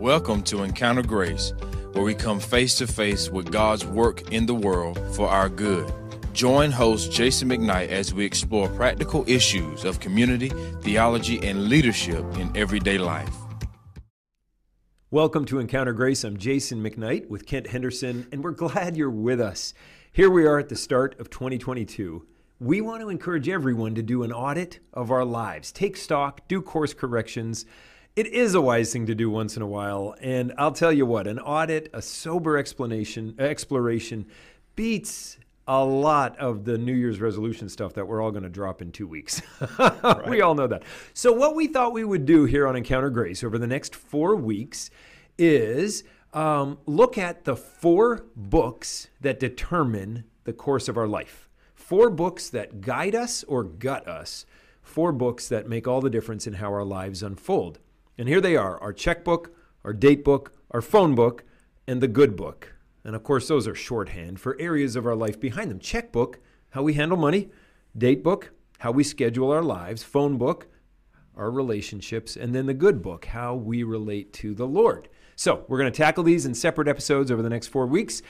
Welcome to Encounter Grace, where we come face to face with God's work in the world for our good. Join host Jason McKnight as we explore practical issues of community, theology, and leadership in everyday life. Welcome to Encounter Grace. I'm Jason McKnight with Kent Henderson, and we're glad you're with us. Here we are at the start of 2022. We want to encourage everyone to do an audit of our lives, take stock, do course corrections it is a wise thing to do once in a while. And I'll tell you what, an audit, a sober explanation, exploration beats a lot of the New Year's resolution stuff that we're all going to drop in two weeks. right. We all know that. So, what we thought we would do here on Encounter Grace over the next four weeks is um, look at the four books that determine the course of our life. Four books that guide us or gut us. Four books that make all the difference in how our lives unfold. And here they are our checkbook, our date book, our phone book, and the good book. And of course, those are shorthand for areas of our life behind them. Checkbook, how we handle money, date book, how we schedule our lives, phone book, our relationships, and then the good book, how we relate to the Lord. So, we're going to tackle these in separate episodes over the next four weeks.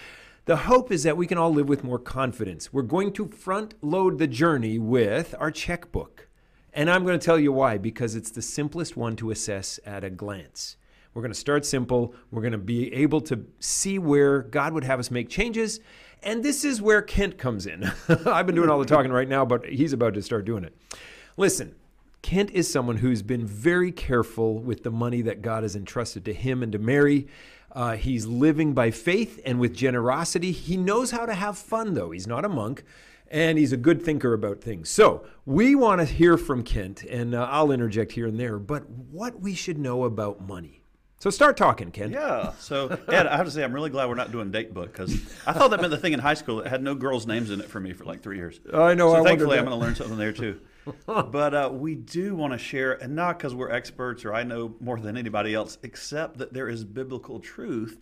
The hope is that we can all live with more confidence. We're going to front load the journey with our checkbook. And I'm going to tell you why, because it's the simplest one to assess at a glance. We're going to start simple. We're going to be able to see where God would have us make changes. And this is where Kent comes in. I've been doing all the talking right now, but he's about to start doing it. Listen, Kent is someone who's been very careful with the money that God has entrusted to him and to Mary. Uh, he's living by faith and with generosity. He knows how to have fun, though. He's not a monk and he's a good thinker about things. So we want to hear from Kent, and uh, I'll interject here and there, but what we should know about money. So start talking, Kent. Yeah. So Ed, I have to say I'm really glad we're not doing date book because I thought that meant the thing in high school that had no girls' names in it for me for like three years. I know. So I thankfully, I'm going to learn something there too. but uh, we do want to share, and not because we're experts or I know more than anybody else, except that there is biblical truth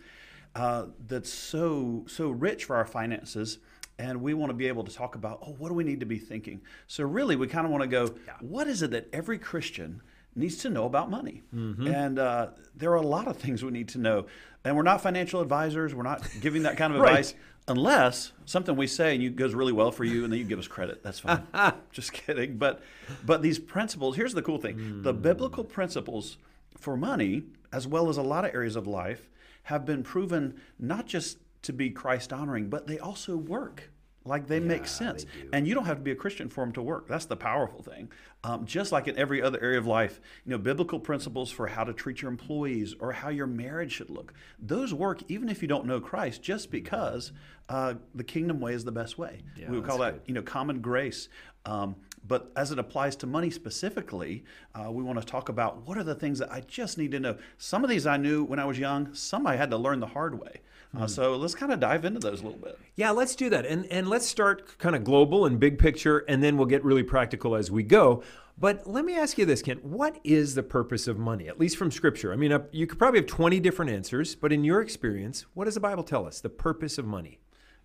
uh, that's so so rich for our finances and we want to be able to talk about oh what do we need to be thinking so really we kind of want to go yeah. what is it that every christian needs to know about money mm-hmm. and uh, there are a lot of things we need to know and we're not financial advisors we're not giving that kind of right. advice unless something we say and you goes really well for you and then you give us credit that's fine just kidding but but these principles here's the cool thing mm. the biblical principles for money as well as a lot of areas of life have been proven not just to be Christ honoring, but they also work. Like they yeah, make sense. They and you don't have to be a Christian for them to work. That's the powerful thing. Um, just like in every other area of life, you know, biblical principles for how to treat your employees or how your marriage should look, those work even if you don't know Christ, just because uh, the kingdom way is the best way. Yeah, we would call that, good. you know, common grace. Um, but as it applies to money specifically, uh, we want to talk about what are the things that I just need to know. Some of these I knew when I was young, some I had to learn the hard way. Uh, mm. So let's kind of dive into those a little bit. Yeah, let's do that. And, and let's start kind of global and big picture, and then we'll get really practical as we go. But let me ask you this, Kent. What is the purpose of money, at least from Scripture? I mean, you could probably have 20 different answers, but in your experience, what does the Bible tell us? The purpose of money?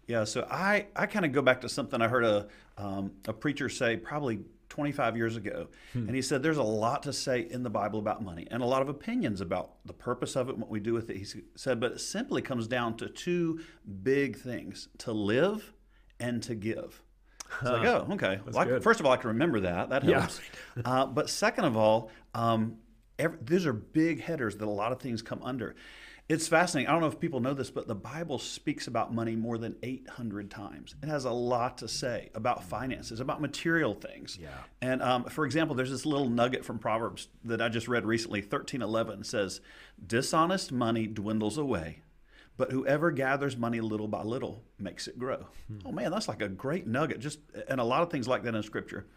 Yeah, so I, I kind of go back to something I heard a, um, a preacher say probably 25 years ago. Hmm. And he said there's a lot to say in the Bible about money and a lot of opinions about the purpose of it and what we do with it. He said, but it simply comes down to two big things to live and to give. It's huh. like, oh, okay. Well, I, first of all, I can remember that. That helps. Yeah. uh, but second of all, um, every, these are big headers that a lot of things come under. It's fascinating. I don't know if people know this, but the Bible speaks about money more than 800 times. It has a lot to say about finances, about material things. Yeah. And um, for example, there's this little nugget from Proverbs that I just read recently. 13:11 says, "Dishonest money dwindles away, but whoever gathers money little by little makes it grow." Hmm. Oh man, that's like a great nugget. Just and a lot of things like that in Scripture.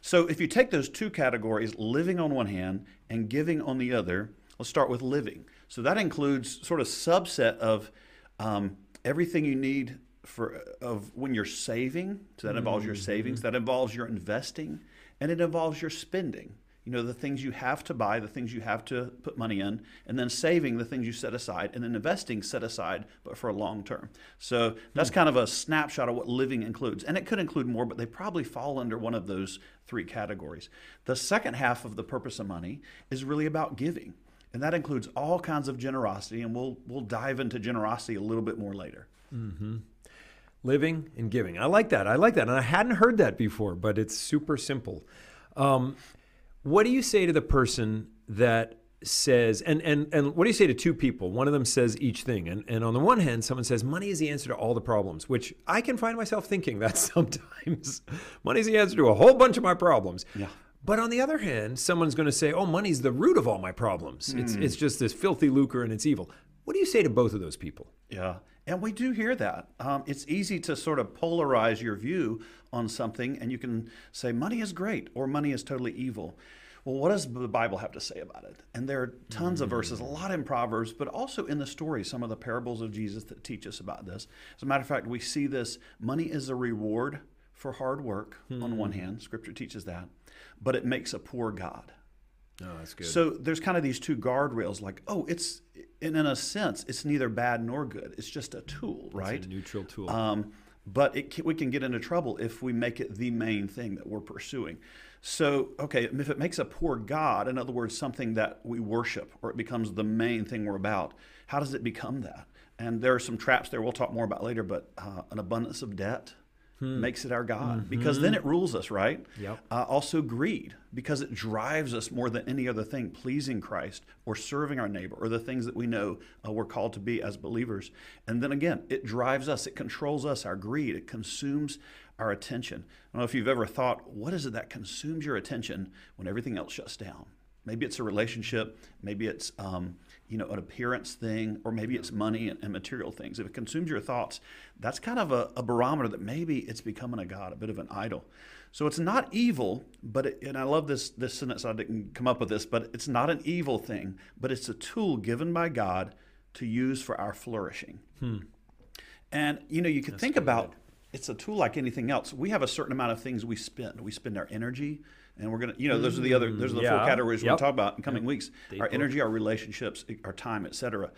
So if you take those two categories, living on one hand and giving on the other, let's start with living. So that includes sort of subset of um, everything you need for of when you're saving. So that involves mm-hmm. your savings. That involves your investing, and it involves your spending. You know the things you have to buy, the things you have to put money in, and then saving the things you set aside, and then investing set aside, but for a long term. So that's mm-hmm. kind of a snapshot of what living includes, and it could include more, but they probably fall under one of those three categories. The second half of the purpose of money is really about giving. And that includes all kinds of generosity, and we'll, we'll dive into generosity a little bit more later. Living and giving. I like that. I like that. And I hadn't heard that before, but it's super simple. Um, what do you say to the person that says, and, and, and what do you say to two people? One of them says each thing. And, and on the one hand, someone says, money is the answer to all the problems, which I can find myself thinking that sometimes. money is the answer to a whole bunch of my problems. Yeah. But on the other hand, someone's going to say, "Oh, money's the root of all my problems. It's hmm. it's just this filthy lucre and it's evil." What do you say to both of those people? Yeah, and we do hear that. Um, it's easy to sort of polarize your view on something, and you can say money is great or money is totally evil. Well, what does the Bible have to say about it? And there are tons of verses, a hmm. lot in Proverbs, but also in the stories, some of the parables of Jesus that teach us about this. As a matter of fact, we see this money is a reward for hard work, on one hmm. hand, Scripture teaches that, but it makes a poor God. Oh, that's good. So there's kind of these two guardrails, like, oh, it's, and in a sense, it's neither bad nor good. It's just a tool, right? It's a neutral tool. Um, but it we can get into trouble if we make it the main thing that we're pursuing. So, okay, if it makes a poor God, in other words, something that we worship, or it becomes the main thing we're about, how does it become that? And there are some traps there we'll talk more about later, but uh, an abundance of debt makes it our God because then it rules us, right? Yep. Uh, also, greed because it drives us more than any other thing, pleasing Christ or serving our neighbor or the things that we know uh, we're called to be as believers. And then again, it drives us, it controls us, our greed, it consumes our attention. I don't know if you've ever thought, what is it that consumes your attention when everything else shuts down? Maybe it's a relationship, maybe it's um, you know an appearance thing, or maybe it's money and, and material things. If it consumes your thoughts, that's kind of a, a barometer that maybe it's becoming a god, a bit of an idol. So it's not evil, but it, and I love this this sentence. I didn't come up with this, but it's not an evil thing, but it's a tool given by God to use for our flourishing. Hmm. And you know, you could think about it's a tool like anything else. We have a certain amount of things we spend. We spend our energy, and we're gonna, you know, those are the other, those are the four categories we're Yep. gonna talk about in coming weeks. They Our energy, our relationships, our time, etc.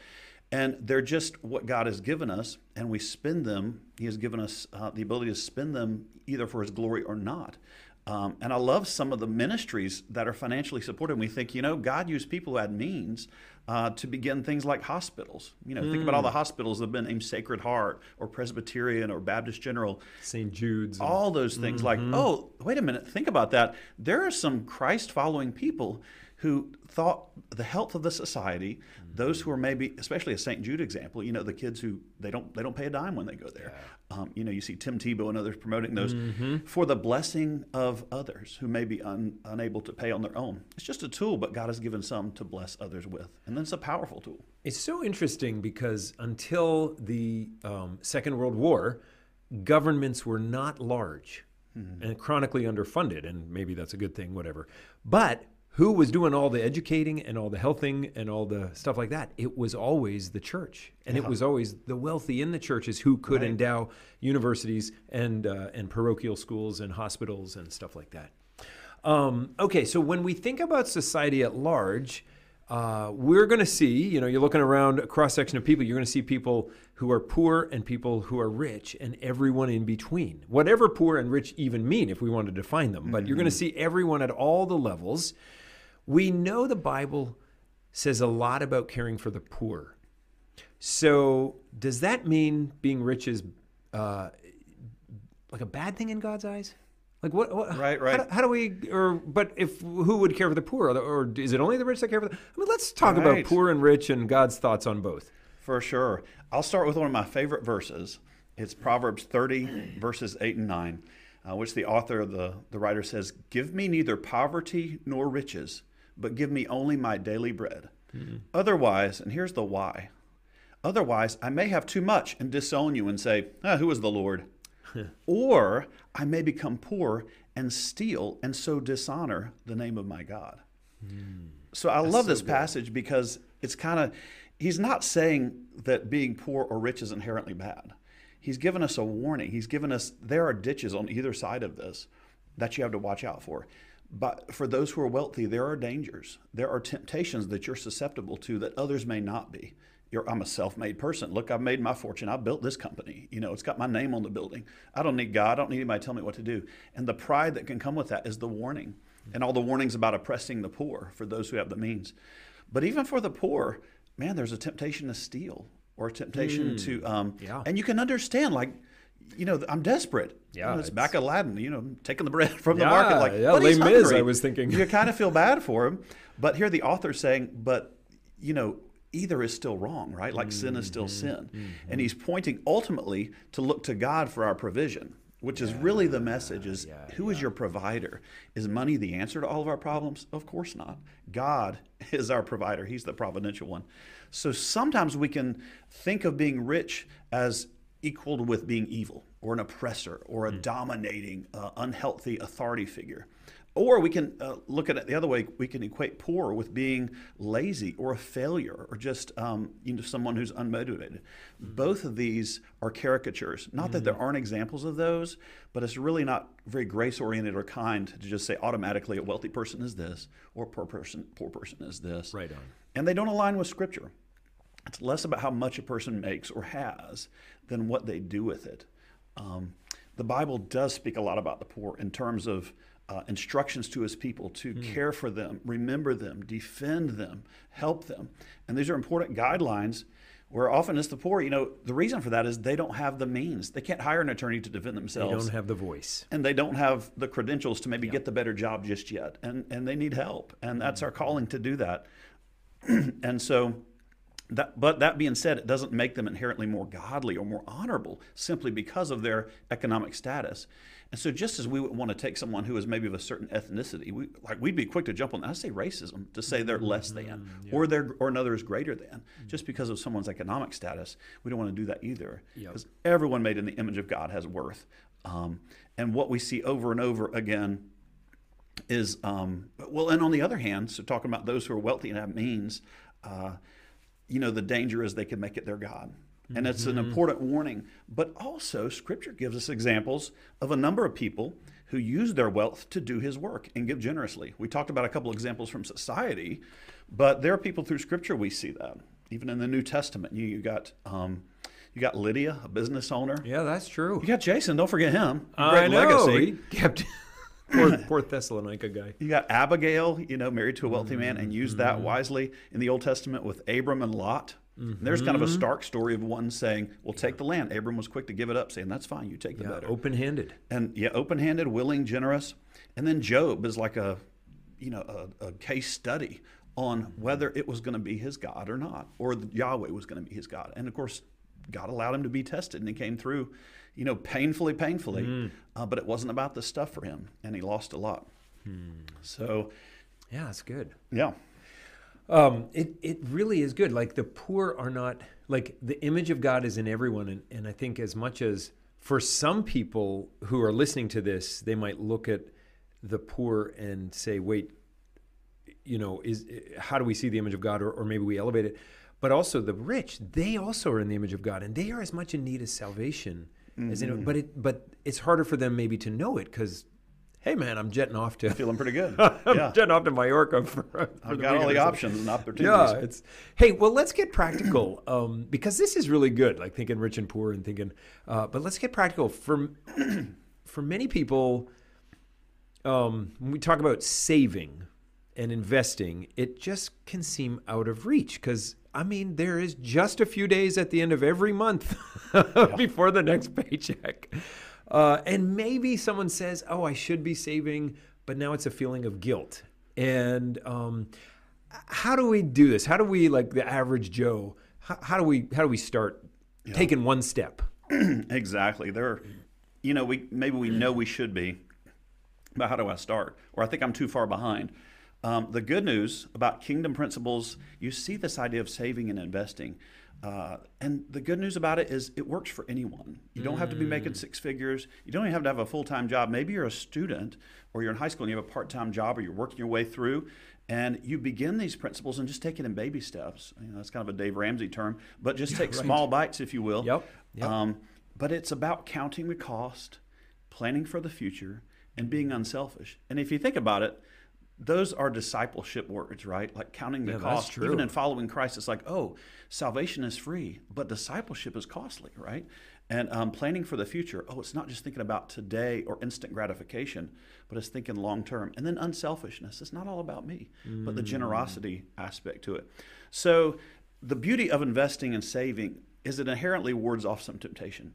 And they're just what God has given us, and we spend them. He has given us uh, the ability to spend them either for His glory or not. Um, and I love some of the ministries that are financially supported. And we think, you know, God used people who had means uh, to begin things like hospitals. You know, think about all the hospitals that have been named Sacred Heart or Presbyterian or Baptist General. St. Jude's. All those things, like, oh, wait a minute, think about that. There are some Christ following people who thought the health of the society, those who are maybe, especially a St. Jude example, you know, the kids who they don't they don't pay a dime when they go there. Um, you know, you see Tim Tebow and others promoting those for the blessing of others who may be un, unable to pay on their own. It's just a tool, but God has given some to bless others with, and that's a powerful tool. It's so interesting because until the um, Second World War, governments were not large and chronically underfunded, and maybe that's a good thing, whatever. But who was doing all the educating and all the healthing and all the stuff like that? It was always the church, and it was always the wealthy in the churches who could Right. endow universities and uh, and parochial schools and hospitals and stuff like that. Um, okay, so when we think about society at large, uh, we're going to see, you know, you're looking around a cross section of people, you're going to see people who are poor and people who are rich and everyone in between. Whatever poor and rich even mean, if we want to define them, but you're going to see everyone at all the levels. We know the Bible says a lot about caring for the poor. So, does that mean being rich is uh, like a bad thing in God's eyes? Like what? what Right, how right. do- How, do we? Or but if who would care for the poor? Or, is it only the rich that care for the? I mean, let's talk about poor and rich and God's thoughts on both. For sure. I'll start with one of my favorite verses. It's Proverbs 30, verses 8 and 9, uh, which the author, the, the writer says, Give me neither poverty nor riches, but give me only my daily bread. Otherwise, and here's the why otherwise, I may have too much and disown you and say, ah, Who is the Lord? or I may become poor and steal and so dishonor the name of my God. So I love this passage because it's kind of, he's not saying that being poor or rich is inherently bad. He's given us a warning. He's given us, there are ditches on either side of this that you have to watch out for. But for those who are wealthy, there are dangers. There are temptations that you're susceptible to that others may not be. You're, I'm a self-made person. Look, I've made my fortune. I built this company. You know, it's got my name on the building. I don't need God. I don't need anybody to tell me what to do. And the pride that can come with that is the warning, and all the warnings about oppressing the poor for those who have the means. But even for the poor, man, there's a temptation to steal or a temptation to, um, Yeah. and you can understand, like, you know, I'm desperate. Yeah, You know, it's, it's- back Aladdin, you know, taking the bread from the market. Like, yeah, Les Mis. I was thinking. You kind of feel bad for him. But here the author's saying, but, you know, either is still wrong, right? Like sin is still Mm-hmm. sin. And he's pointing ultimately to look to God for our provision. Which is really the message is who is your provider? Is money the answer to all of our problems? Of course not. God is our provider. He's the providential one. So sometimes we can think of being rich as equaled with being evil or an oppressor or a dominating, uh, unhealthy authority figure. Or we can uh, look at it the other way. We can equate poor with being lazy or a failure or just um, you know someone who's unmotivated. Both of these are caricatures. Not that there aren't examples of those, but it's really not very grace oriented or kind to just say automatically a wealthy person is this or a poor person poor person is this. Right on. And they don't align with Scripture. It's less about how much a person makes or has than what they do with it. Um, the Bible does speak a lot about the poor in terms of uh, instructions to his people to care for them, remember them, defend them, help them. And these are important guidelines where often it's the poor, you know, the reason for that is they don't have the means. They can't hire an attorney to defend themselves. They don't have the voice. and they don't have the credentials to maybe get the better job just yet and and they need help and that's our calling to do that and so that but that being said it doesn't make them inherently more godly or more honorable simply because of their economic status. And so just as we would want to take someone who is maybe of a certain ethnicity we like we'd be quick to jump on that. I say racism to say they're less than or they're or another is greater than. Just because of someone's economic status we don't want to do that either Yep. because everyone made in the image of god has worth. Um, and what we see over and over again is um, well, and on the other hand, so talking about those who are wealthy and have means, uh, you know, the danger is they can make it their god, and it's an important warning. But also, Scripture gives us examples of a number of people who use their wealth to do His work and give generously. We talked about a couple examples from society, but there are people through Scripture we see that. Even in the New Testament, you, you got um, you got Lydia, a business owner. Yeah, that's true. You got Jason. Don't forget him. I Great know. legacy. He kept poor, poor Thessalonica guy. You got Abigail, you know, married to a wealthy man and used Mm-hmm. that wisely in the Old Testament with Abram and Lot. There's kind of a Mm-hmm. stark story of one saying, "Well, take the land." Abram was quick to give it up, saying, "That's fine, you take the Yeah, better." open handed. and yeah, open-handed, willing, generous. And then Job is like a, you know, a, a case study on whether it was going to be his God or not, or Yahweh was going to be his God. And of course, God allowed him to be tested, and he came through, you know, painfully, painfully. Mm. Uh, but it wasn't about the stuff for him, and he lost a lot. Hmm. So, Yeah, that's good. yeah. Um, it it really is good. Like the poor are not like the image of God is in everyone, and, and I think as much as for some people who are listening to this, they might look at the poor and say, "Wait, you know, is how do we see the image of God, or, or maybe we elevate it?" But also the rich, they also are in the image of God, and they are as much in need of salvation anyone. But it but it's harder for them maybe to know it because, hey man, I'm jetting off to Feeling pretty good. I'm yeah. jetting off to Mallorca for. for I've got all the options and opportunities. Yeah, it's hey. Well, let's get practical um, because this is really good. Like thinking rich and poor and thinking, uh, but let's get practical for for many people. Um, when we talk about saving and investing, it just can seem out of reach because I mean there is just a few days at the end of every month before the next paycheck, uh, and maybe someone says, "Oh, I should be saving," but now it's a feeling of guilt and. Um, how do we do this? How do we, like the average Joe, how, how do we how do we start taking one step? Exactly. There, you know, we maybe we know we should be, but how do I start? Or I think I'm too far behind. Um, the good news about kingdom principles, you see this idea of saving and investing. Uh, and the good news about it is it works for anyone. You don't have to be making six figures. You don't even have to have a full time job. Maybe you're a student or you're in high school and you have a part time job or you're working your way through and you begin these principles and just take it in baby steps. You know, that's kind of a Dave Ramsey term, but just take right. small bites, if you will. Yep, yep. Um, but it's about counting the cost, planning for the future, and being unselfish. And if you think about it, those are discipleship words, right? Like counting the Yeah, cost. true. Even in following Christ, it's like, oh, salvation is free, but discipleship is costly, right? And um, planning for the future, oh, it's not just thinking about today or instant gratification, but it's thinking long term. And then unselfishness. It's not all about me, but the generosity aspect to it. So the beauty of investing and saving is it inherently wards off some temptation.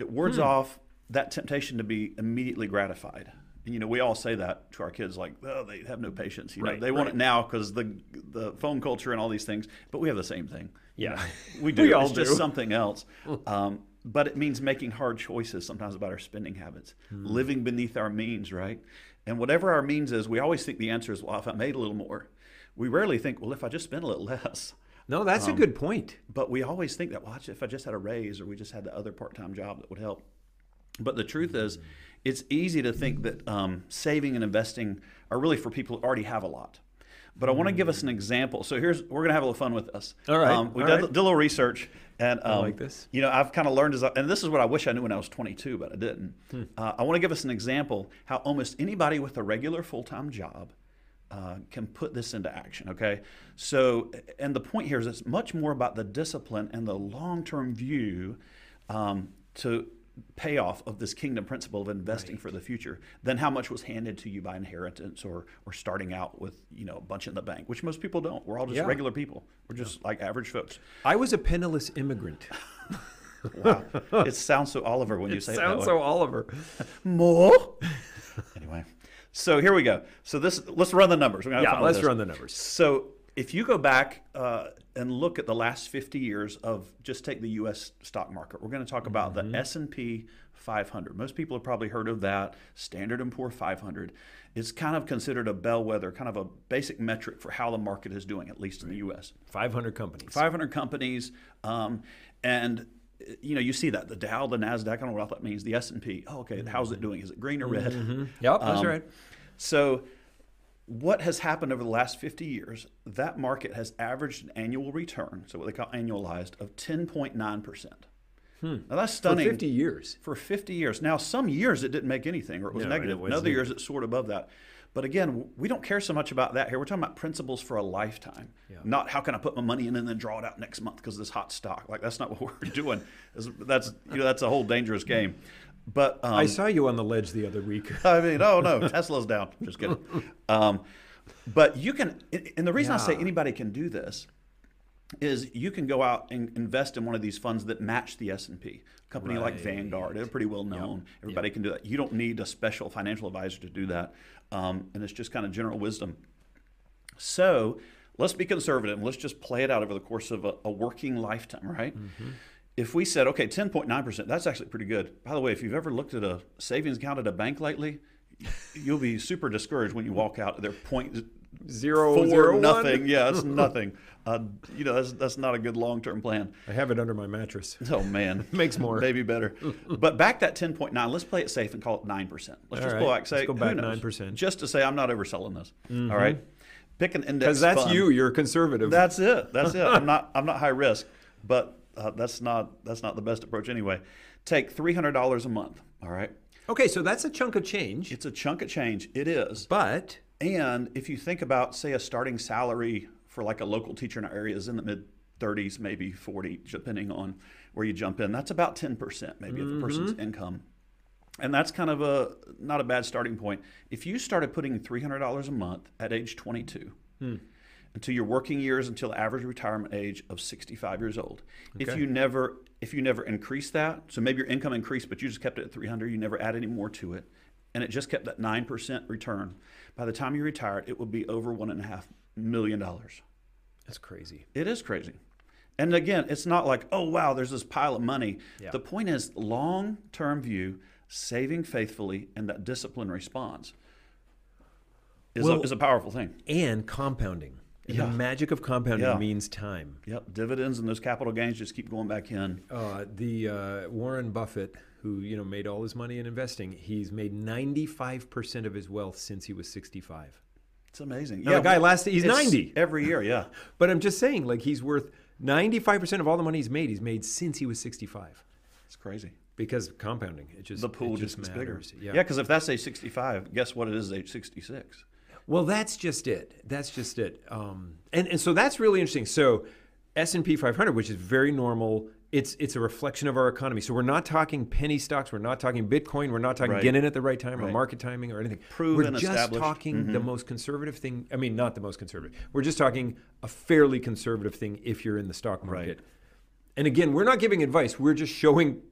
It wards off that temptation to be immediately gratified. And, you know, we all say that to our kids, like, oh, they have no patience. You know, Right, they want right. it now because the the phone culture and all these things. But we have the same thing. Yeah. we do. We all it's just something else. Um, but it means making hard choices sometimes about our spending habits, Hmm. living beneath our means, right? And whatever our means is, we always think the answer is, well, if I made a little more. We rarely think, well, if I just spent a little less. No, that's a good point. But we always think that, well, if I just had a raise or we just had the other part time job that would help. But the truth is, it's easy to think that um, saving and investing are really for people who already have a lot. But I want to give us an example. So here's we're going to have a little fun with this. All right, Um, we did, right. did a little research, and um, like this. You know, I've kind of learned as, I, and this is what I wish I knew when I was 22, but I didn't. Hmm. Uh, I want to give us an example how almost anybody with a regular full time job uh, can put this into action. Okay, so and the point here is it's much more about the discipline and the long term view um, to payoff of this kingdom principle of investing for the future than how much was handed to you by inheritance or or starting out with you know a bunch in the bank, which most people don't. We're all just Yeah. regular people. We're just like average folks. I was a penniless immigrant. Wow, it sounds so Oliver when you say it Sounds so Oliver. more. anyway, so here we go. So this let's run the numbers. Yeah, let's run the numbers. So if you go back uh, and look at the last 50 years of just take the U.S. stock market, we're going to talk about Mm-hmm. the S&P 500. Most people have probably heard of that. Standard and Poor 500 is kind of considered a bellwether, kind of a basic metric for how the market is doing, at least in the U.S. 500 companies. 500 companies, um, and you know you see that the Dow, the Nasdaq. I don't know what that means. The S and P. Oh, okay. How's it doing? Is it green or red? Yep, that's Um, right. So, what has happened over the last 50 years? That market has averaged an annual return, so what they call annualized, of 10.9 percent. Hmm. Now that's stunning. For 50 years. For 50 years. Now, some years it didn't make anything or it was No, negative. it other years it soared above that. But again, we don't care so much about that here. We're talking about principles for a lifetime, not how can I put my money in and then draw it out next month because this hot stock. Like that's not what we're doing. That's, you know that's a whole dangerous game. But um, I saw you on the ledge the other week. I mean, oh no, Tesla's down. Just kidding. Um, but you can, and the reason I say anybody can do this is you can go out and invest in one of these funds that match the S and P. A company like Vanguard, they're pretty well known. Everybody can do that. You don't need a special financial advisor to do that, um, and it's just kind of general wisdom. So let's be conservative. and Let's just play it out over the course of a, a working lifetime, right? If we said, okay, 10.9%, that's actually pretty good. By the way, if you've ever looked at a savings account at a bank lately, you'll be super discouraged when you walk out. They're point Zero, four zero, one. nothing. Yeah, it's nothing. Uh, you know, that's that's not a good long term plan. I have it under my mattress. Oh man, Makes more. maybe better. but back that ten point nine. Let's play it safe and call it nine percent. Let's All just right. go back say Let's go back knows? 9%. just to say I'm not overselling this. All right, pick an index Because that's fund. you. You're conservative. That's it. That's it. I'm not. I'm not high risk, but uh, that's not that's not the best approach anyway. Take three hundred dollars a month. All right, okay, so that's a chunk of change. it's a chunk of change. It is. But And if you think about, say, a starting salary for like a local teacher in our area is in the mid 30s, maybe 40, depending on where you jump in. That's about 10% maybe of the person's income. And that's kind of a not a bad starting point. If you started putting $300 a month at age 22 until your working years until average retirement age of 65 years old, if you never if you never increase that, so maybe your income increased, but you just kept it at 300, you never add any more to it, and it just kept that 9% return. By the time you retired, it would be over one and a half million dollars. that's crazy. It is crazy. And again, it's not like, oh, wow, there's this pile of money. Yeah. The point is long term view, saving faithfully, and that discipline response is, Well- a, is a powerful thing. And compounding. And Yeah. The magic of compounding Yeah. means time. Yep. Dividends and those capital gains just keep going back in. Uh, the uh, Warren Buffett, who you know made all his money in investing, he's made 95% of his wealth since he was 65. It's amazing. Now, the guy lasted- he's 90. Every year, yeah. But I'm just saying, like he's worth 95% of all the money he's made. He's made since he was 65 It's crazy. because compounding. It just The pool it just gets bigger. matters. Yeah, because if that's age 65, guess what it is age 66? Well, that's just it. That's just it. Um, and and so that's really interesting. So S and P 500, which is very normal it's it's a reflection of our economy. So we're not talking penny stocks, we're not talking Bitcoin, we're not talking Right. getting in at the right time or market timing or anything. Proven, we're just established. Mm-hmm. talking the most conservative thing. I mean, not the most conservative. We're just talking a fairly conservative thing if you're in the stock market. And again, we're not giving advice. We're just showing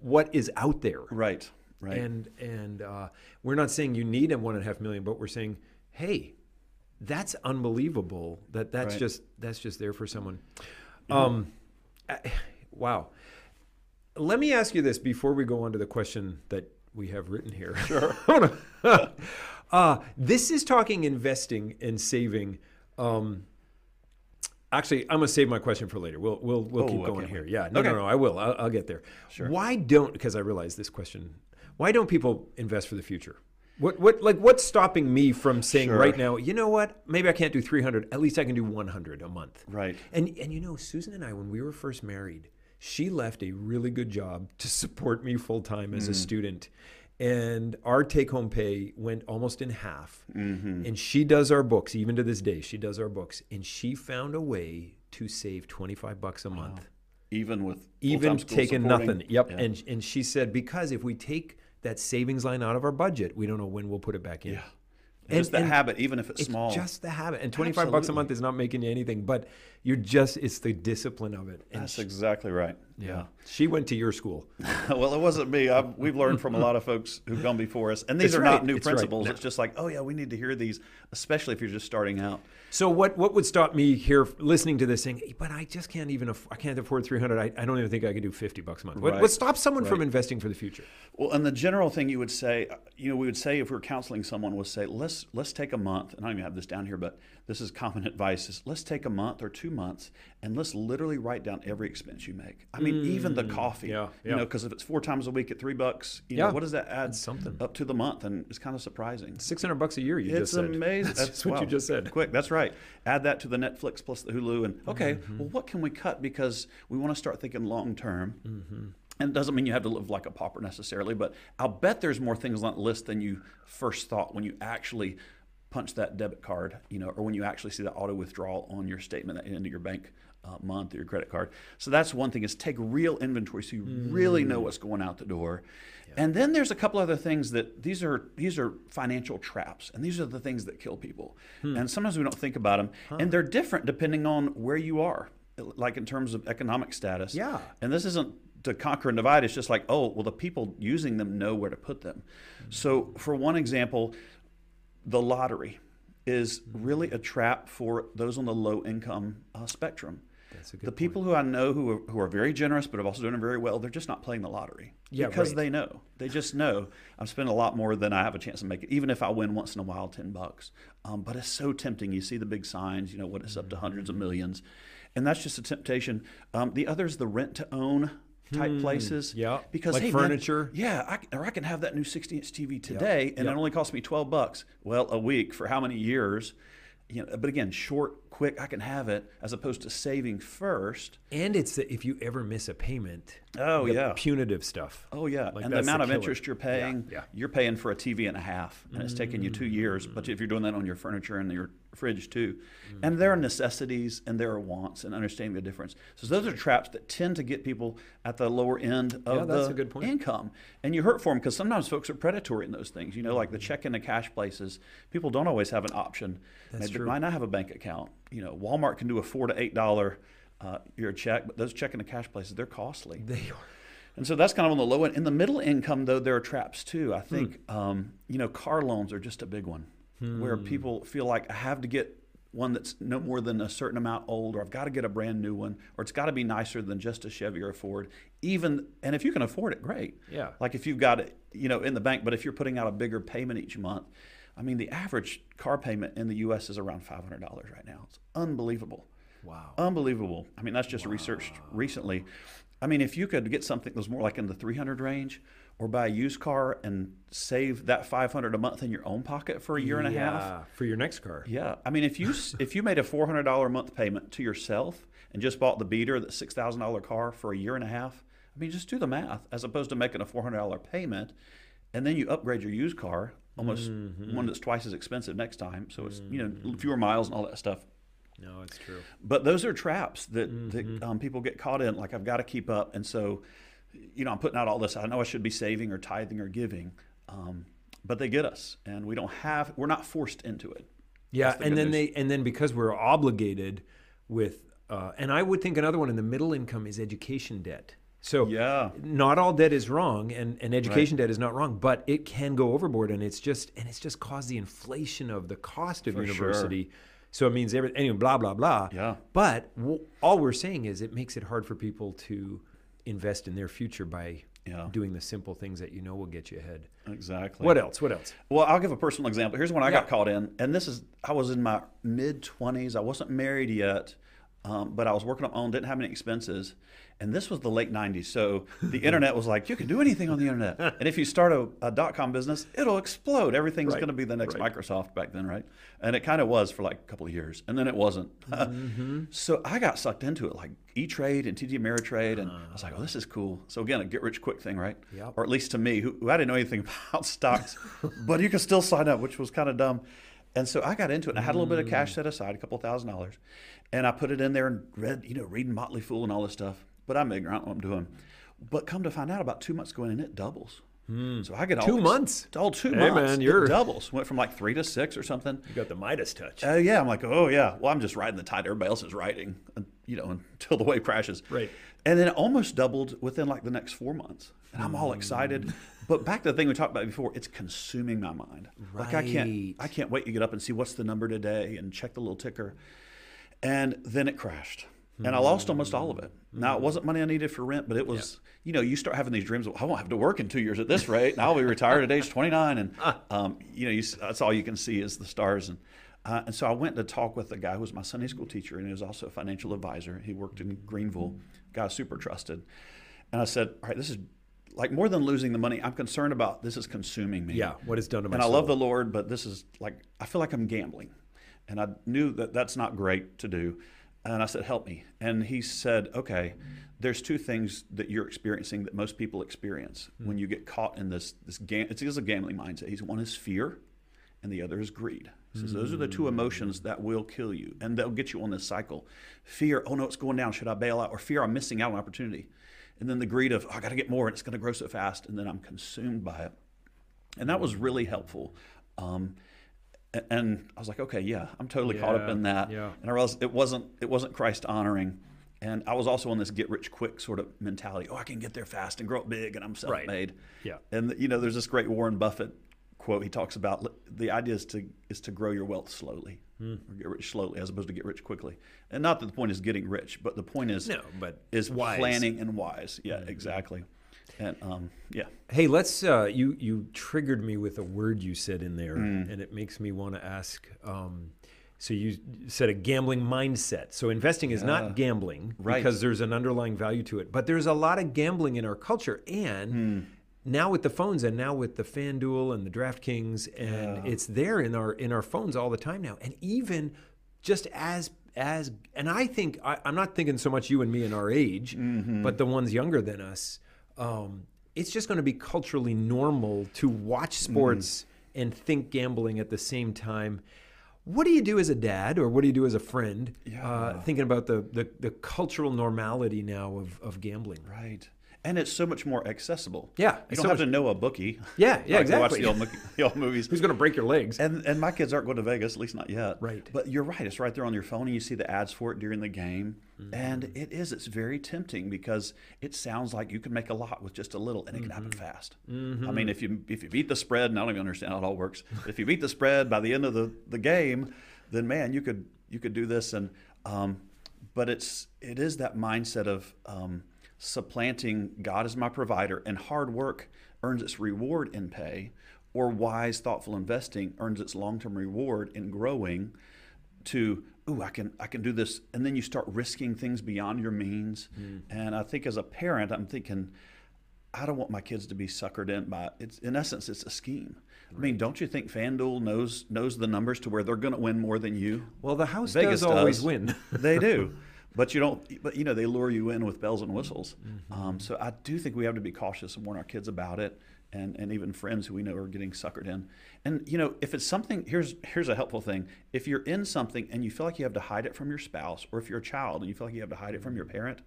what is out there. Right. Right. And and uh, we're not saying you need a one and a half million, but we're saying, hey, that's unbelievable. That that's Right. just that's just there for someone. Um, I- wow. Let me ask you this before we go on to the question that we have written here. Sure. uh, this is talking investing and saving. Um, Actually, I'm going to save my question for later. We'll we'll we'll Oh, keep going can't here. Yeah, no, Okay. no, no. I will. I'll, I'll get there. Sure. Why don't? Because I realize this question. Why don't people invest for the future? What what like what's stopping me from saying Sure. right now? You know what? Maybe I can't do 300. At least I can do 100 a month. Right. And and you know, Susan and I, when we were first married, she left a really good job to support me full time as a mm. student. And our take home pay went almost in half. Mm-hmm. And she does our books, even to this day, she does our books. And she found a way to save 25 bucks a month. even with Even taking supporting- nothing. Yep. Yeah. And, and she said, because if we take that savings line out of our budget, we don't know when we'll put it back in. Yeah. And- just and habit, even if it's, It's small. just the habit. And 25 bucks a month is not making you anything, but you're just, it's the discipline of it. And That's she- exactly right. yeah. She went to your school. well, it wasn't me. I've, we've learned from a lot of folks who've gone before us, and these It's are right. not new It's right. principles. No. It's just like, oh yeah, we need to hear these, especially if you're just starting out. So what what would stop me here listening to this saying, but I just can't even aff- I can't afford 300. I, I don't even think I could do 50 bucks a month. What, Right. what stops someone from investing for the future? Well, and the general thing you would say, you know, we would say if we were counseling someone was say, let's let's take a month, and I don't even have this down here, but this is common advice: is let's take a month or two months and let's literally write down every expense you make. I mean, even the coffee, Mm. yeah, you know, because if it's four times a week at three bucks, you Yeah. know, what does that add That's something. up to the month? And it's kind of surprising. 600 bucks a year you It's just said. amazing. That's, just what you just said. Quick, that's right. Add that to the Netflix plus the Hulu, and okay, Mm-hmm. well, what can we cut because we want to start thinking long term. Mm-hmm. And it doesn't mean you have to live like a pauper necessarily, but I'll bet there's more things on that list than you first thought when you actually punch that debit card, you know, or when you actually see the auto withdrawal on your statement at the end of your bank uh, month or your credit card. So that's one thing is take real inventory so you really know mm. what's going out the door. And then there's a couple other things that these are these are financial traps, and these are the things that kill people. Hmm. And sometimes we don't think about them, and they're different depending on where you are, like in terms of economic status. Yeah. And this isn't to conquer and divide. It's just like, oh, well, the people using them know where to put them. Hmm. So, for one example, the lottery is really a trap for those on the low income uh, spectrum. That's a good the people who I know who are, who are very generous but have also doing very well, they're just not playing the lottery Yeah, because right. they know. They just know I'm spending a lot more than I have a chance to make it, even if I win once in a while, ten bucks. Um, but it's so tempting. You see the big signs, you know what it's up to hundreds of millions, and that's just a temptation. Um, the other is the rent to own type places. Hmm. yeah. because Like hey, man, furniture. yeah, I, c- or I can have that new 60 inch TV today, and Yep. it only costs me 12 bucks. Well, a week for how many years? You know, but again, short, quick, I can have it as opposed to saving first. And it's that if you ever miss a payment, Oh, yeah. punitive stuff. Oh yeah, Like, and the that's the amount of killer. interest you're paying, Yeah, yeah. you're paying for a TV and a half, and it's taking you two years. But if you're doing that on your furniture and your fridge too, Mm-hmm. and there are necessities and there are wants, and understanding the difference. So those are traps that tend to get people at the lower end of Yeah, the a good point. income, and you hurt for them because sometimes folks are predatory in those things. You know, like the check-in-the-cash places, people don't always have an option. That's Maybe true. might not have a bank account. You know, Walmart can do a four to eight dollar. Uh, your check, but those check-in-the-cash places, they're costly. They are. And so that's kind of on the low end. In the middle income, though, there are traps too. I think, Hmm. um, you know, car loans are just a big one where hmm. people feel like I have to get one that's no more than a certain amount old, or I've got to get a brand new one, or it's got to be nicer than just a Chevy or a Ford. Even, and if you can afford it, great. Yeah. Like if you've got it, you know, in the bank, but if you're putting out a bigger payment each month, I mean, the average car payment in the U.S. is around $500 right now. It's unbelievable. Wow. Unbelievable. I mean, that's just researched recently. I mean, if you could get something that was more like in the 300 range or buy a used car and save that 500 a month in your own pocket for a year and a half. Yeah, for your next car. Yeah. I mean, if you if you made a $400 a month payment to yourself and just bought the beater, that $6,000 car for a year and a half, I mean, just do the math as opposed to making a $400 payment and then you upgrade your used car, almost Mm-hmm. one that's twice as expensive next time. So it's, you know, fewer miles and all that stuff. No, it's true. But those are traps that, Mm-hmm. that um, people get caught in. Like I've got to keep up, and so, you know, I'm putting out all this. I know I should be saving or tithing or giving, um, but they get us, and we don't have. We're not forced into it. Yeah, the and then news. they and then because we're obligated with, uh, and I would think another one in the middle income is education debt. So Yeah. not all debt is wrong, and, and education debt is not wrong, but it can go overboard, and it's just and it's just caused the inflation of the cost of For sure. university. So it means every anyway, blah blah blah. Yeah. But w- all we're saying is it makes it hard for people to invest in their future by Yeah. doing the simple things that you know will get you ahead. Exactly. What else? What else? Well, I'll give a personal example. Here's when I Yeah. got caught in, and this is I was in my mid 20s. I wasn't married yet, um, but I was working on my own, didn't have any expenses, and this was the late 90s. So the internet was like, you can do anything on the internet, and if you start a, a dot com business, it'll explode. Everything's Right. going to be the next Right. Microsoft back then, right? And it kind of was for like a couple of years, and then it wasn't. Mm-hmm. so I got sucked into it, like E Trade and TD Ameritrade, and I was like, oh, this is cool. So again, a get rich quick thing, right? Yep. Or at least to me, who, who I didn't know anything about stocks, but you could still sign up, which was kind of dumb. And so I got into it. I had a little bit of cash set aside, a couple thousand dollars, and I put it in there and read, you know, reading Motley Fool and all this stuff. But I'm ignorant what I'm doing. But come to find out, about two months going in, it doubles. So I get all Two months? all two Hey, months. man, you're- it doubles. Went from like three to six or something. You got the Midas touch. Uh, yeah, I'm like, oh yeah. Well, I'm just riding the tide everybody else is riding, uh, you know, until the wave crashes. Right. And then it almost doubled within like the next four months, and I'm all excited. But back to the thing we talked about before, it's consuming my mind. Right. Like I can't, I can't wait to get up and see what's the number today and check the little ticker. And then it crashed, and I lost almost all of it. Now it wasn't money I needed for rent, but it was, you know, you start having these dreams. Of, I won't have to work in two years at this rate, and I'll be retired at age 29, and um, you know, you, that's all you can see is the stars. And uh, and so I went to talk with a guy who was my Sunday school teacher, and he was also a financial advisor. He worked in Greenville, guy super trusted. And I said, all right, this is like more than losing the money. I'm concerned about this is consuming me. Yeah, what it's done to my And I love the Lord, but this is like I feel like I'm gambling, and I knew that that's not great to do. And I said, "Help me." And he said, "Okay, there's two things that you're experiencing that most people experience when you get caught in this this gam- it's, it's a gambling mindset. He's one is fear, and the other is greed. He says those are the two emotions that will kill you, and they'll get you on this cycle. Fear, oh no, it's going down. Should I bail out? Or fear, I'm missing out on opportunity. And then the greed of, oh, I got to get more, and it's going to grow so fast, and then I'm consumed by it and that was really helpful. Um, and I was like, okay, yeah, I'm totally caught up in that. yeah. And I realized it wasn't it wasn't Christ honoring, and I was also on this get rich quick sort of mentality. Oh, I can get there fast and grow up big, and I'm self made. Yeah. And you know, there's this great Warren Buffett quote. He talks about the idea is to is to grow your wealth slowly, Hmm. or get rich slowly, as opposed to get rich quickly. And not that the point is getting rich, but the point is No, but is wise. Mm-hmm. planning and wise. Yeah, exactly. And um, yeah. Hey, let's. Uh, you you triggered me with a word you said in there, Mm. and it makes me want to ask. Um, so you said a gambling mindset. So investing is Yeah. not gambling Right. because there's an underlying value to it, but there's a lot of gambling in our culture, and Hmm. now with the phones, and now with the FanDuel and the DraftKings, and it's there in our in our phones all the time now, and even just as as and I think I, I'm not thinking so much you and me in our age, Mm-hmm. but the ones younger than us. Um, it's just going to be culturally normal to watch sports Mm. and think gambling at the same time. What do you do as a dad, or what do you do as a friend, uh, thinking about the, the, the cultural normality now of, of gambling? Right. And it's so much more accessible. Yeah, You don't so have much- to know a bookie. Yeah, yeah, Like to Watch exactly. the old, mo- the old movies. Who's going to break your legs? And and my kids aren't going to Vegas, at least not yet. Right. But you're right. It's right there on your phone, and you see the ads for it during the game. Mm-hmm. And it is. It's very tempting because it sounds like you can make a lot with just a little, and it can happen Mm-hmm. fast. I mean, if you if you beat the spread, and I don't even understand how it all works. But if you beat the spread by the end of the, the game, then man, you could you could do this. And um, but it's it is that mindset of um, supplanting God as my provider, and hard work earns its reward in pay, or wise, thoughtful investing earns its long term reward in growing. To ooh, I can I can do this, and then you start risking things beyond your means. Hmm. And I think as a parent, I'm thinking. I don't want my kids to be suckered in by it's in essence it's a scheme. I mean, don't you think FanDuel knows knows the numbers to where they're going to win more than you? well, the house Vegas does always does. win. they do, but you don't. But you know, they lure you in with bells and whistles. Um, so I do think we have to be cautious and warn our kids about it. and, and even friends who we know are getting suckered in. And you know, if it's something, here's here's a helpful thing. If you're in something and you feel like you have to hide it from your spouse, or if you're a child and you feel like you have to hide it from your parent,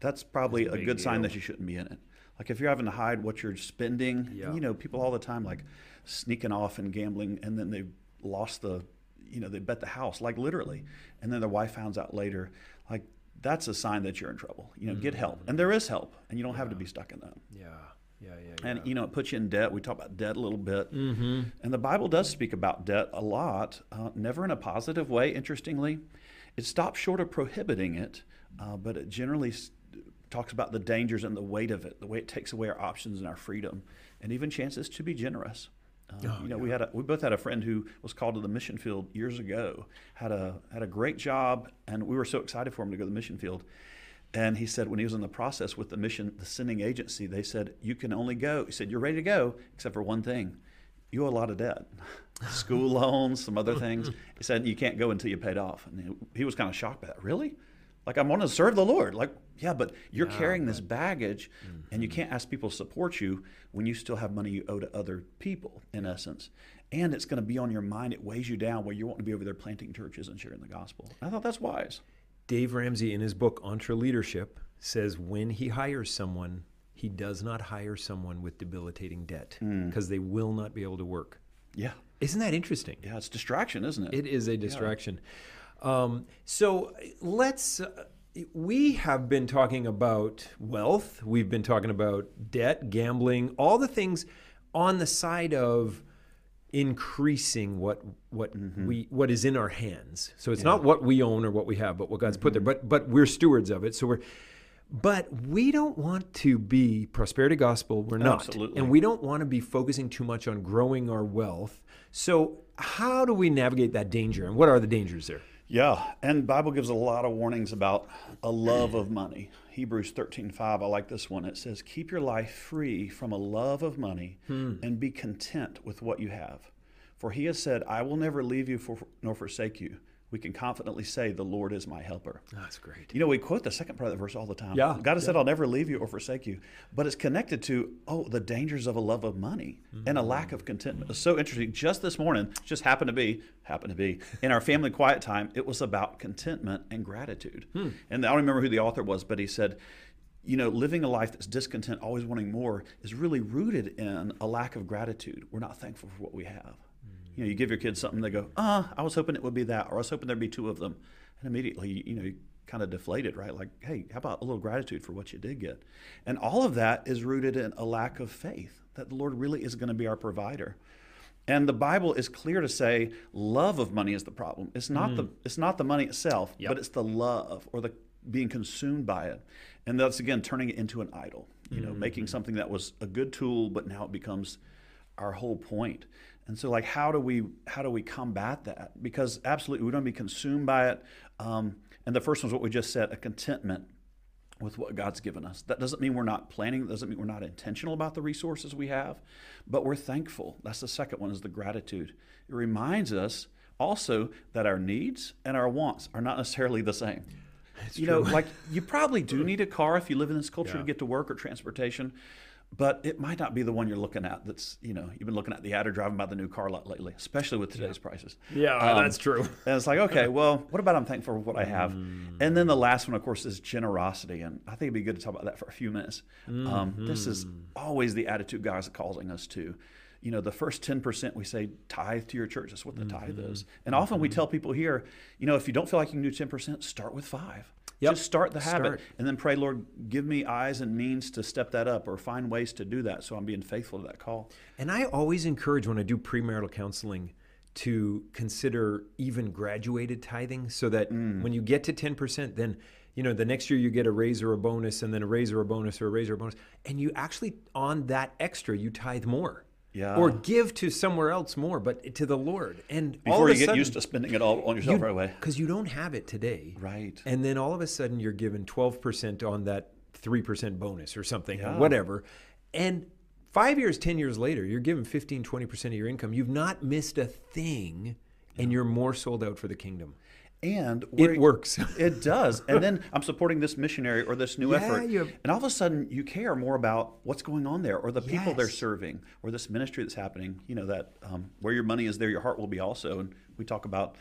that's probably That's a a, good sign that you shouldn't be in it. Like if you're having to hide what you're spending, Yeah. you know, people all the time like sneaking off and gambling, and then they lost the, you know, they bet the house, like literally, and then their wife finds out later, like that's a sign that you're in trouble. You know, get help, and there is help, and you don't have to be stuck in that. Yeah. Yeah. Yeah. And you know, it puts you in debt. We talk about debt a little bit, Mm-hmm. and the Bible does speak about debt a lot, uh, never in a positive way. Interestingly, it stops short of prohibiting it, uh, but it generally s- talks about the dangers and the weight of it, the way it takes away our options and our freedom, and even chances to be generous. Uh, Oh, you know, we had a, we both had a friend who was called to the mission field years ago. had a had a great job, and we were so excited for him to go to the mission field. And he said when he was in the process with the mission, the sending agency, they said, You can only go. He said, You're ready to go, except for one thing. You owe a lot of debt. School loans, some other things. He said, You can't go until you paid off. And he was kind of shocked by that. Really? Like, I want to serve the Lord. Like, yeah, but you're Yeah, carrying this baggage and you mm-hmm. can't ask people to support you when you still have money you owe to other people, in essence. And it's going to be on your mind. It weighs you down where you want to be over there planting churches and sharing the gospel. I thought that's wise. Dave Ramsey, in his book EntreLeadership, says when he hires someone, he does not hire someone with debilitating debt hmm. because they will not be able to work. Yeah. Isn't that interesting? Yeah, it's distraction, isn't it? It is a distraction. Um, so let's. Uh, we have been talking about wealth. We've been talking about debt, gambling, all the things on the side of increasing what what we what is in our hands. So it's not what we own or what we have, but what God's put there. But but we're stewards of it. So we're but we don't want to be prosperity gospel. We're not. Absolutely. And we don't want to be focusing too much on growing our wealth. So how do we navigate that danger and what are the dangers there? Yeah, and Bible gives a lot of warnings about a love of money. Hebrews 13:5, I like this one. It says, "Keep your life free from a love of money hmm. and be content with what you have. For he has said, I will never leave you for, nor forsake you." We can confidently say, "The Lord is my helper." Oh, that's great. You know, we quote the second part of the verse all the time. Yeah, God has said, I'll never leave you or forsake you. But it's connected to, oh, the dangers of a love of money and a lack of contentment. It's so interesting. Just this morning, just happened to be, happened to be, in our family quiet time, it was about contentment and gratitude. Hmm. And I don't remember who the author was, but he said, you know, living a life that's discontent, always wanting more, is really rooted in a lack of gratitude. We're not thankful for what we have. You know, you give your kids something, they go, ah, I was hoping it would be that, or I was hoping there'd be two of them. And immediately, you know, you kind of deflated, right? Like, hey, how about a little gratitude for what you did get? And all of that is rooted in a lack of faith that the Lord really is going to be our provider. And the Bible is clear to say love of money is the problem. It's not the it's not the money itself, Yep. but it's the love or the being consumed by it. And that's again turning it into an idol. You know, making something that was a good tool, but now it becomes our whole point. And so, like, how do we how do we combat that? Because absolutely, we don't be consumed by it. Um, and the first one is what we just said: a contentment with what God's given us. That doesn't mean we're not planning. It doesn't mean we're not intentional about the resources we have, but we're thankful. That's the second one: is the gratitude. It reminds us also that our needs and our wants are not necessarily the same. you know, like you probably do need a car if you live in this culture Yeah. to get to work or transportation, but it might not be the one you're looking at. That's you know you've been looking at the ad or driving by the new car lot lately, especially with today's prices. Yeah, Um, that's true. And it's like, okay, well, what about I'm thankful for what I have? Mm. And then the last one, of course, is generosity. And I think it'd be good to talk about that for a few minutes. Um, this is Mm-hmm. always the attitude God is calling us to. You know, the first 10% we say tithe to your church. That's what the tithe Mm-hmm. is. And often we tell people here, you know, if you don't feel like you can do 10%, start with five. Yep. Just start the habit Start. and then pray, Lord, give me eyes and means to step that up or find ways to do that so I'm being faithful to that call. And I always encourage when I do premarital counseling to consider even graduated tithing so that Mm. when you get to 10%, then you know the next year you get a raise or a bonus and then a raise or a bonus or a raise or a bonus and you actually on that extra you tithe more. Yeah. Or give to somewhere else more, but to the Lord. And all Before of you a get sudden, used to spending it all on yourself right away. because you don't have it today. Right. And then all of a sudden you're given 12% on that 3% bonus or something, or whatever. And five years, 10 years later, you're given 15, 20% of your income. You've not missed a thing and you're more sold out for the kingdom. And It works. it does. And then I'm supporting this missionary or this new Yeah, effort. you have- And all of a sudden you care more about what's going on there or the people they're serving or this ministry that's happening. You know, that um, where your money is there, your heart will be also. And we talk about,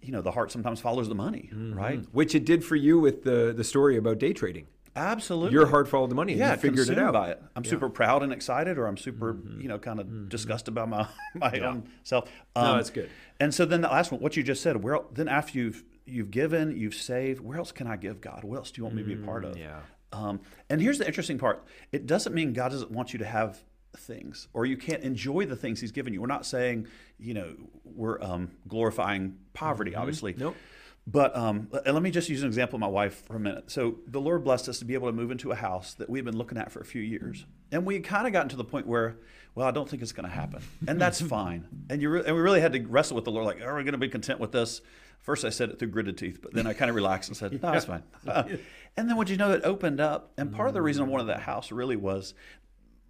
you know, the heart sometimes follows the money, Mm-hmm. right? Which it did for you with the the story about day trading. Absolutely. Your heart followed the money, and yeah, you figured it out. by it. I'm super proud and excited, or I'm super, you know, kind of disgusted by my my own self. Um, No, that's good. And so then the last one, what you just said, where then after you've you've given, you've saved, where else can I give God? What else do you want me to be a part of? yeah. Um, and here's the interesting part: it doesn't mean God doesn't want you to have things, or you can't enjoy the things He's given you. We're not saying, you know, we're um, glorifying poverty, obviously. Nope. But um, and let me just use an example of my wife for a minute. So the Lord blessed us to be able to move into a house that we've been looking at for a few years, and we had kind of gotten to the point where, well, I don't think it's going to happen, and that's fine. And you re- and we really had to wrestle with the Lord, like, are we going to be content with this? First, I said it through gritted teeth, but then I kind of relaxed and said, no, it's fine. and then, would you know, it opened up, and part of the reason I wanted that house really was.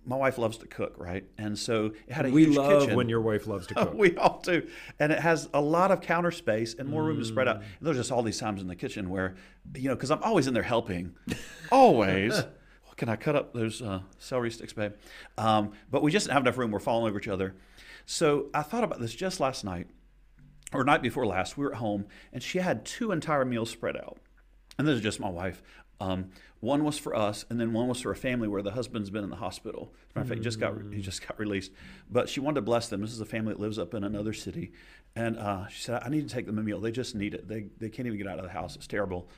My wife loves to cook, right? And so it had a We huge love kitchen. when your wife loves to cook. we all do. And it has a lot of counter space and more room to spread out. And there's just all these times in the kitchen where, you know, because I'm always in there helping. always. Well, can I cut up those uh, celery sticks, babe? Um, but we just didn't have enough room. We're falling over each other. So I thought about this just last night, or night before last. We were at home, and she had two entire meals spread out. And this is just my wife. Um, one was for us, and then one was for a family where the husband's been in the hospital. As a matter of fact, he just got he just got released. But she wanted to bless them. This is a family that lives up in another city, and uh, she said, "I need to take them a meal. They just need it. They they can't even get out of the house. It's terrible."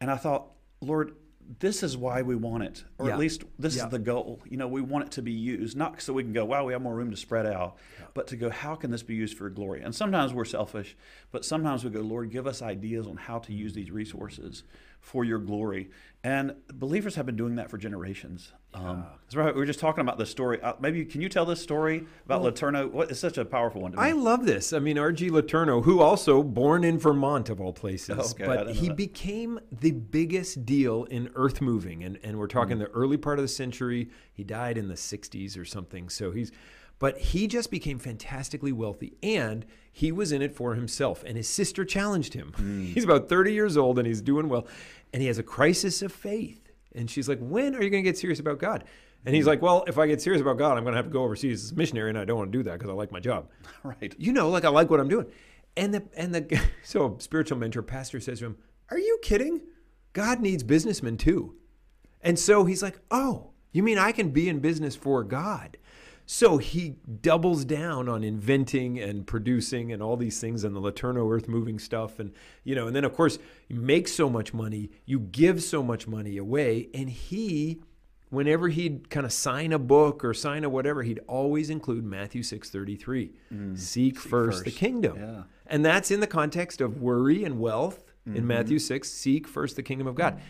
And I thought, Lord, this is why we want it, or Yeah. at least this Yeah. is the goal. You know, we want it to be used, not so we can go, wow, we have more room to spread out, but to go, how can this be used for glory? And sometimes we're selfish, but sometimes we go, Lord, give us ideas on how to use these resources for your glory. And believers have been doing that for generations. Um. We were just talking about this story. Uh, maybe can you tell this story about LeTourneau? What it's such a powerful one. To me. I love this. I mean, R.G. LeTourneau, who also born in Vermont of all places, Okay, but he that. became the biggest deal in earth moving, and and we're talking Hmm. the early part of the century. He died in the '60s or something. So he's, but he just became fantastically wealthy, and he was in it for himself. And his sister challenged him. Hmm. He's about 30 years old, and he's doing well, and he has a crisis of faith. And she's like, "When are you going to get serious about God?" And he's like, "Well, if I get serious about God, I'm going to have to go overseas as a missionary, and I don't want to do that because I like my job." right. you know, like I like what I'm doing. And the and the so spiritual mentor pastor says to him, "Are you kidding? God needs businessmen too." And so he's like, "Oh, you mean I can be in business for God?" So he doubles down on inventing and producing and all these things and the LeTourneau earth moving stuff and you know and then of course you make so much money you give so much money away and he whenever he'd kind of sign a book or sign a whatever he'd always include Matthew 6:33 seek, first, the kingdom. Yeah. and that's in the context of worry and wealth Mm-hmm. in Matthew 6 seek first the kingdom of God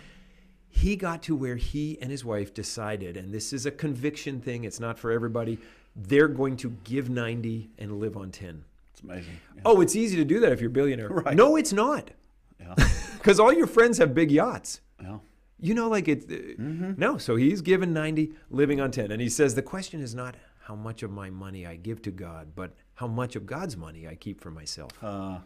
he got to where he and his wife decided, and this is a conviction thing, it's not for everybody, they're going to give 90 and live on 10. It's amazing. Yeah. Oh, it's easy to do that if you're a billionaire. Right. No, it's not. Yeah. Because all your friends have big yachts. yeah. You know, like it. uh, No, so he's given 90, living on 10. And he says, the question is not how much of my money I give to God, but how much of God's money I keep for myself. Uh,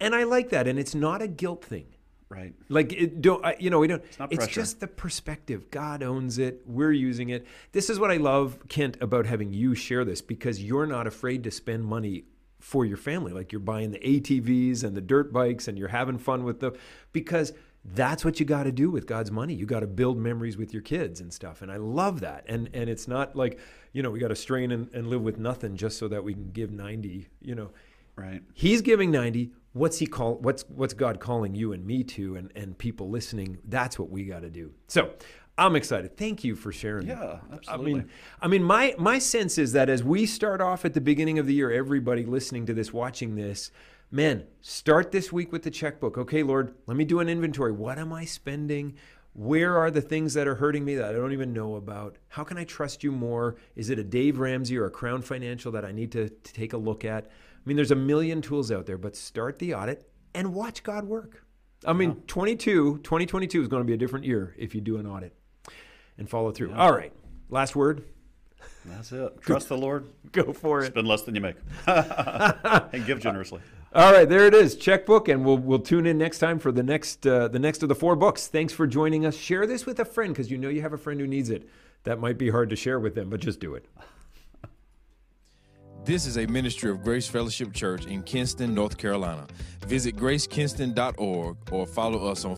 and I like that. And it's not a guilt thing. Right. Like it don't I, you know we don't. It's, not pressure. just the perspective. God owns it. We're using it. This is what I love, Kent, about having you share this because you're not afraid to spend money for your family. Like you're buying the ATVs and the dirt bikes and you're having fun with them because that's what you got to do with God's money. You got to build memories with your kids and stuff. And I love that. And and it's not like you know we got to strain and, and live with nothing just so that we can give ninety. You know. Right. He's giving 90. What's he call what's what's God calling you and me to and, and people listening? That's what we got to do. So I'm excited. Thank you for sharing. Yeah, I absolutely. mean, I mean, my my sense is that as we start off at the beginning of the year, everybody listening to this, watching this, man, start this week with the checkbook. Okay, Lord, let me do an inventory. What am I spending? Where are the things that are hurting me that I don't even know about? How can I trust you more? Is it a Dave Ramsey or a Crown Financial that I need to, to take a look at? I mean, there's a million tools out there, but start the audit and watch God work. I mean, 22, 2022 is going to be a different year if you do an audit and follow through. All right. Last word. That's it. Trust the Lord. Go for it. Spend less than you make, and give generously. All right, there it is. Checkbook, and we'll we'll tune in next time for the next uh, the next of the four books. Thanks for joining us. Share this with a friend because you know you have a friend who needs it. That might be hard to share with them, but just do it. This is a ministry of Grace Fellowship Church in Kinston, North Carolina. Visit gracekinston.org or follow us on